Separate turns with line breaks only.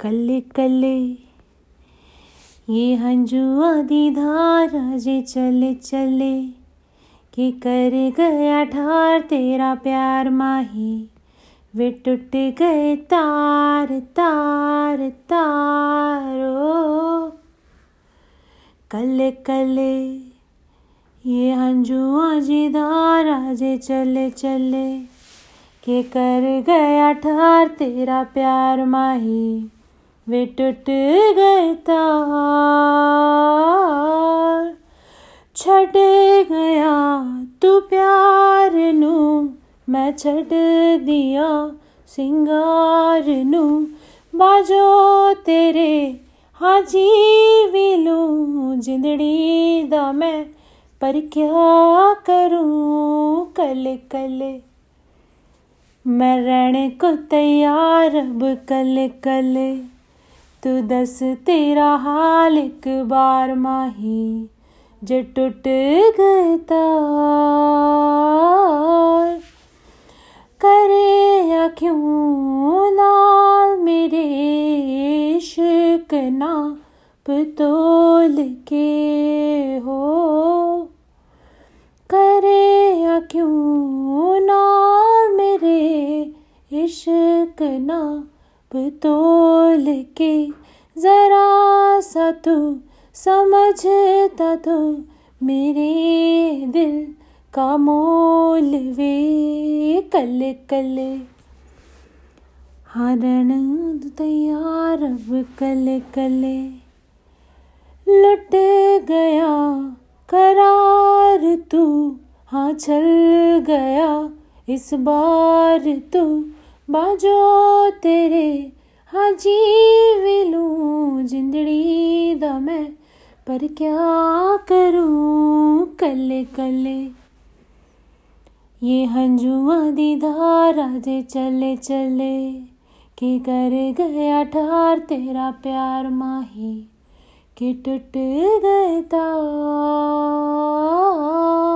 कले कले ये हंजुआ दी धारा जे चले चले, कि कर गया ठार तेरा प्यार माही। वे टूट गए तार तार, तारो। कले कले ये हंजुआ जी धारा जे चले चले, के कर गया ठार तेरा प्यार माही। वे टूट गए तार। छड़ गया तू प्यार नू। मैं छड़ दिया सिंगार नू। बाजो तेरे हाँ जी लूँ। जिंदड़ी दा मैं पर क्या करूँ? कल कल मैं रहने को तैयार, अब कल कल। तू दस, तेरा हाल एक बार माही, जे टूट गए तार। करे या क्यों नाल मेरे इश्क ना पतोल के हो? करे या क्यों नाल मेरे इश्क ना तोल के जरा सा तू समझता तो मेरे दिल का मोल वे कल कल। हरण तैयार कल कल। लुट गया, करार तू हाँ चल गया, इस बार तू बाजो तेरे हाँ जी लूँ जिंदड़ी दा मैं, पर क्या करूँ कले कले ये हंजुआ दी धारा जे चले चले, कि कर गया ठार तेरा प्यार माही, कि टूट गए तार।